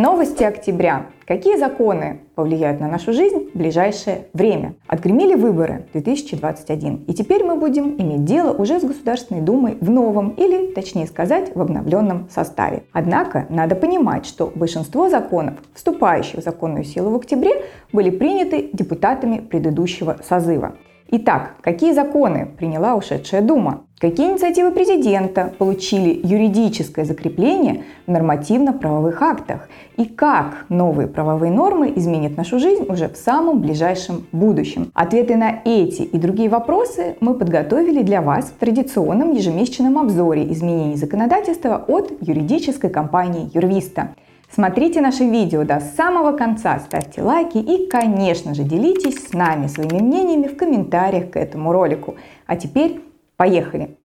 Новости октября. Какие законы повлияют на нашу жизнь в ближайшее время? Отгремели выборы 2021, и теперь мы будем иметь дело уже с Государственной Думой в новом, или, точнее сказать, в обновленном составе. Однако надо понимать, что большинство законов, вступающих в законную силу в октябре, были приняты депутатами предыдущего созыва. Итак, какие законы приняла ушедшая Дума? Какие инициативы президента получили юридическое закрепление в нормативно-правовых актах? И как новые правовые нормы изменят нашу жизнь уже в самом ближайшем будущем? Ответы на эти и другие вопросы мы подготовили для вас в традиционном ежемесячном обзоре изменений законодательства от юридической компании Юрвиста. Смотрите наши видео до самого конца, ставьте лайки и, конечно же, делитесь с нами своими мнениями в комментариях к этому ролику. А теперь поехали!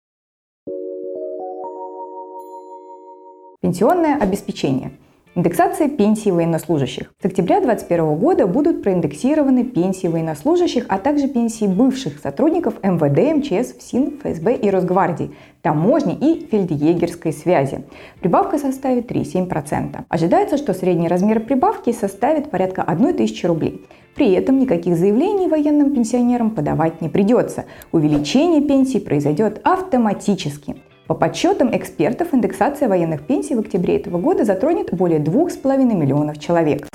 Пенсионное обеспечение – Индексация пенсий военнослужащих. С октября 2021 года будут проиндексированы пенсии военнослужащих, а также пенсии бывших сотрудников МВД, МЧС, ФСИН, ФСБ и Росгвардии, таможни и фельдъегерской связи. Прибавка составит 3,7%. Ожидается, что средний размер прибавки составит порядка 1000 рублей. При этом никаких заявлений военным пенсионерам подавать не придется. Увеличение пенсий произойдет автоматически. По подсчетам экспертов, индексация военных пенсий в октябре этого года затронет более 2,5 миллионов человек.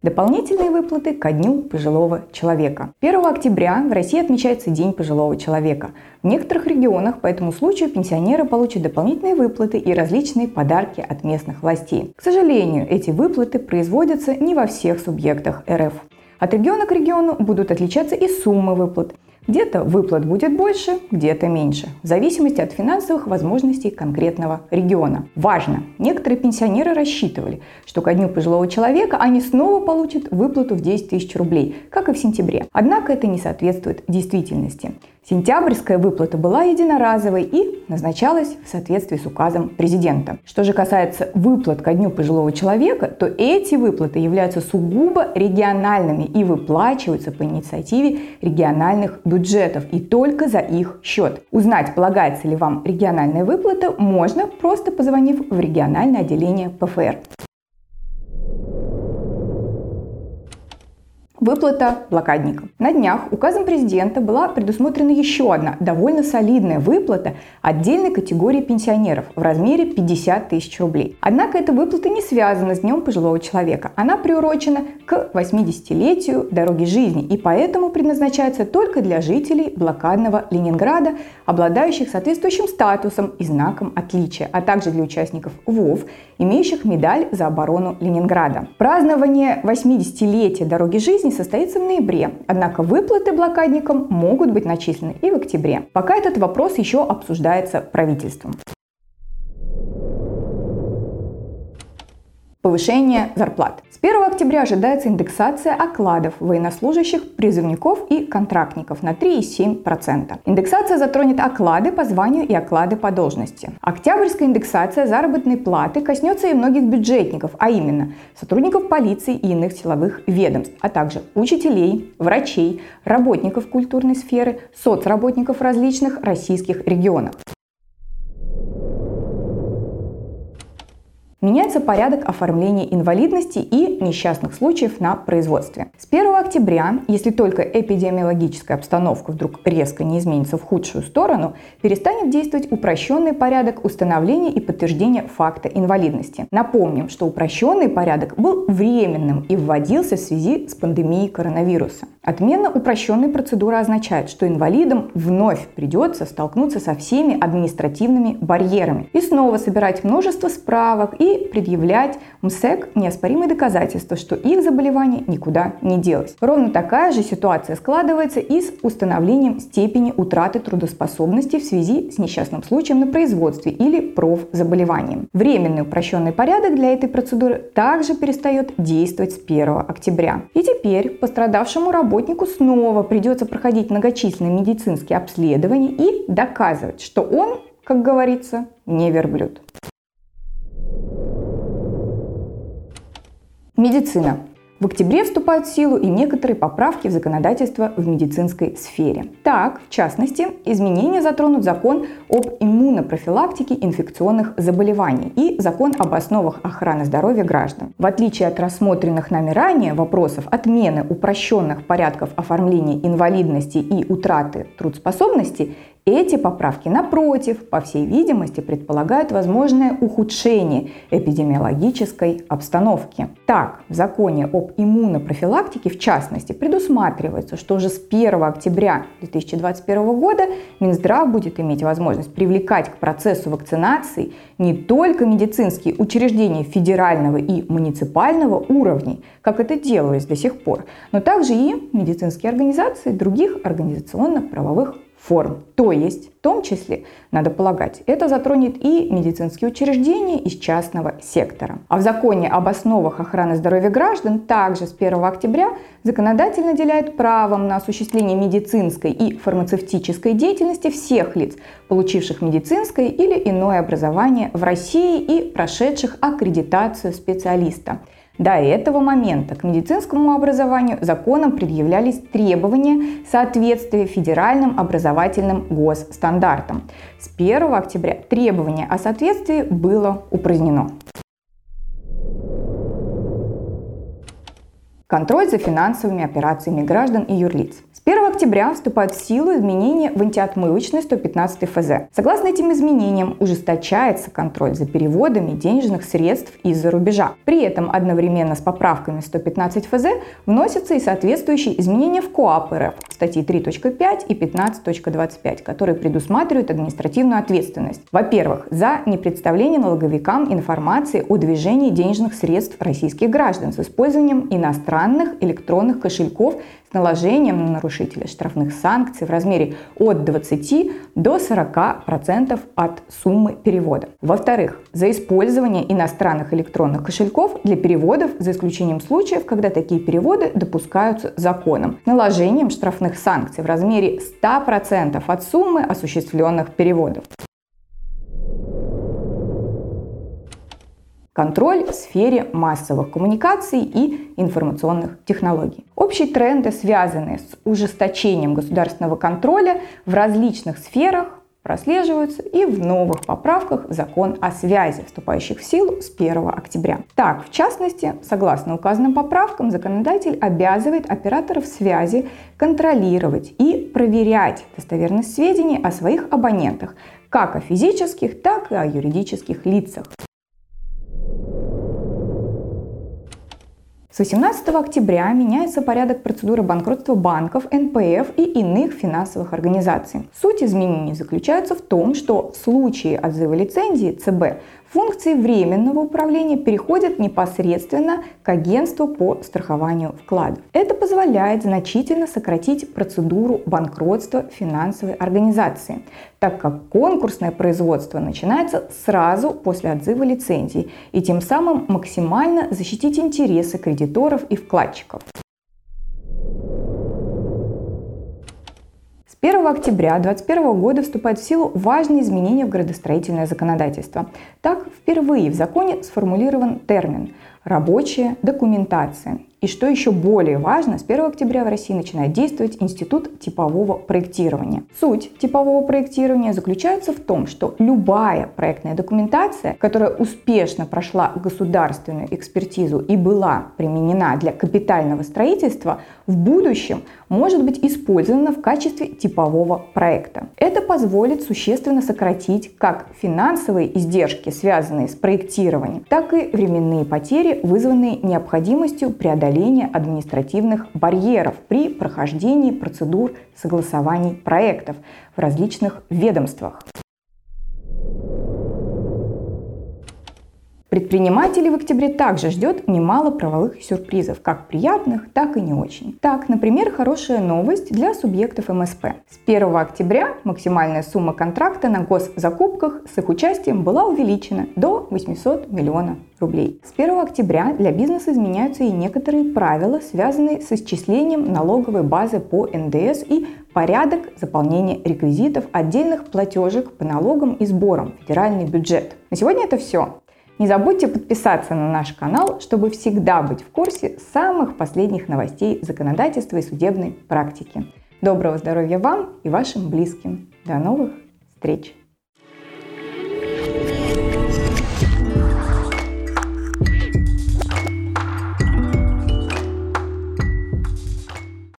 Дополнительные выплаты ко Дню пожилого человека. 1 октября в России отмечается День пожилого человека. В некоторых регионах по этому случаю пенсионеры получат дополнительные выплаты и различные подарки от местных властей. К сожалению, эти выплаты производятся не во всех субъектах РФ. От региона к региону будут отличаться и суммы выплат. Где-то выплат будет больше, где-то меньше, в зависимости от финансовых возможностей конкретного региона. Важно! Некоторые пенсионеры рассчитывали, что ко дню пожилого человека они снова получат выплату в 10 тысяч рублей, как и в сентябре. Однако это не соответствует действительности. Сентябрьская выплата была единоразовой и назначалась в соответствии с указом президента. Что же касается выплат ко дню пожилого человека, то эти выплаты являются сугубо региональными и выплачиваются по инициативе региональных бюджетов и только за их счет. Узнать, полагается ли вам региональная выплата, можно просто позвонив в региональное отделение ПФР. Выплата блокадникам. На днях указом президента была предусмотрена еще одна довольно солидная выплата отдельной категории пенсионеров в размере 50 тысяч рублей. Однако эта выплата не связана с Днем пожилого человека. Она приурочена к 80-летию дороги жизни и поэтому предназначается только для жителей блокадного Ленинграда, обладающих соответствующим статусом и знаком отличия, а также для участников ВОВ, имеющих медаль за оборону Ленинграда. Празднование 80-летия дороги жизни состоится в ноябре, однако выплаты блокадникам могут быть начислены и в октябре. Пока этот вопрос еще обсуждается правительством. Повышение зарплат. С 1 октября ожидается индексация окладов военнослужащих, призывников и контрактников на 3,7%. Индексация затронет оклады по званию и оклады по должности. Октябрьская индексация заработной платы коснется и многих бюджетников, а именно сотрудников полиции и иных силовых ведомств, а также учителей, врачей, работников культурной сферы, соцработников различных российских регионах. Меняется порядок оформления инвалидности и несчастных случаев на производстве. С 1 октября, если только эпидемиологическая обстановка вдруг резко не изменится в худшую сторону, перестанет действовать упрощенный порядок установления и подтверждения факта инвалидности. Напомним, что упрощенный порядок был временным и вводился в связи с пандемией коронавируса. Отмена упрощенной процедуры означает, что инвалидам вновь придется столкнуться со всеми административными барьерами и снова собирать множество справок и предъявлять МСЭК неоспоримые доказательства, что их заболевание никуда не делось. Ровно такая же ситуация складывается и с установлением степени утраты трудоспособности в связи с несчастным случаем на производстве или профзаболеванием. Временный упрощенный порядок для этой процедуры также перестает действовать с 1 октября. И теперь пострадавшему работнику снова придется проходить многочисленные медицинские обследования и доказывать, что он, как говорится, не верблюд. Медицина. В октябре вступают в силу и некоторые поправки в законодательство в медицинской сфере. Так, в частности, изменения затронут закон об иммунопрофилактике инфекционных заболеваний и закон об основах охраны здоровья граждан. В отличие от рассмотренных нами ранее вопросов отмены упрощенных порядков оформления инвалидности и утраты трудоспособности, эти поправки, напротив, по всей видимости, предполагают возможное ухудшение эпидемиологической обстановки. Так, в законе об иммунопрофилактике, в частности, предусматривается, что уже с 1 октября 2021 года Минздрав будет иметь возможность привлекать к процессу вакцинации не только медицинские учреждения федерального и муниципального уровней, как это делалось до сих пор, но также и медицинские организации других организационно-правовых форм. То есть, в том числе, надо полагать, это затронет и медицинские учреждения из частного сектора. А в законе об основах охраны здоровья граждан также с 1 октября законодатель наделяет правом на осуществление медицинской и фармацевтической деятельности всех лиц, получивших медицинское или иное образование в России и прошедших аккредитацию специалиста. До этого момента к медицинскому образованию законом предъявлялись требования соответствия федеральным образовательным госстандартам. С 1 октября требование о соответствии было упразднено. Контроль за финансовыми операциями граждан и юрлиц. 1 октября вступают в силу изменения в антиотмывочной 115 ФЗ. Согласно этим изменениям, ужесточается контроль за переводами денежных средств из-за рубежа. При этом одновременно с поправками 115 ФЗ вносятся и соответствующие изменения в КОАП РФ, статьи 3.5 и 15.25, которые предусматривают административную ответственность. Во-первых, за непредставление налоговикам информации о движении денежных средств российских граждан с использованием иностранных электронных кошельков наложением на нарушителя штрафных санкций в размере от 20 до 40% от суммы перевода. Во-вторых, за использование иностранных электронных кошельков для переводов, за исключением случаев, когда такие переводы допускаются законом, наложением штрафных санкций в размере 100% от суммы осуществленных переводов. Контроль в сфере массовых коммуникаций и информационных технологий. Общие тренды, связанные с ужесточением государственного контроля в различных сферах, прослеживаются и в новых поправках в закон о связи, вступающих в силу с 1 октября. Так, в частности, согласно указанным поправкам, законодатель обязывает операторов связи контролировать и проверять достоверность сведений о своих абонентах, как о физических, так и о юридических лицах. С 18 октября меняется порядок процедуры банкротства банков, НПФ и иных финансовых организаций. Суть изменений заключается в том, что в случае отзыва лицензии ЦБ Функции временного управления переходят непосредственно к агентству по страхованию вкладов. Это позволяет значительно сократить процедуру банкротства финансовой организации, так как конкурсное производство начинается сразу после отзыва лицензии и тем самым максимально защитить интересы кредиторов и вкладчиков. 1 октября 2021 года вступают в силу важные изменения в градостроительное законодательство. Так, впервые в законе сформулирован термин «рабочая документация». И что еще более важно, с 1 октября в России начинает действовать Институт типового проектирования. Суть типового проектирования заключается в том, что любая проектная документация, которая успешно прошла государственную экспертизу и была применена для капитального строительства, в будущем может быть использована в качестве типового проекта. Это позволит существенно сократить как финансовые издержки, связанные с проектированием, так и временные потери, вызванные необходимостью преодоления преодоления административных барьеров при прохождении процедур согласований проектов в различных ведомствах. Предпринимателей в октябре также ждет немало правовых сюрпризов, как приятных, так и не очень. Так, например, хорошая новость для субъектов МСП. С 1 октября максимальная сумма контракта на госзакупках с их участием была увеличена до 800 миллионов рублей. С 1 октября для бизнеса изменяются и некоторые правила, связанные с исчислением налоговой базы по НДС и порядок заполнения реквизитов отдельных платежек по налогам и сборам в федеральный бюджет. На сегодня это все. Не забудьте подписаться на наш канал, чтобы всегда быть в курсе самых последних новостей законодательства и судебной практики. Доброго здоровья вам и вашим близким. До новых встреч!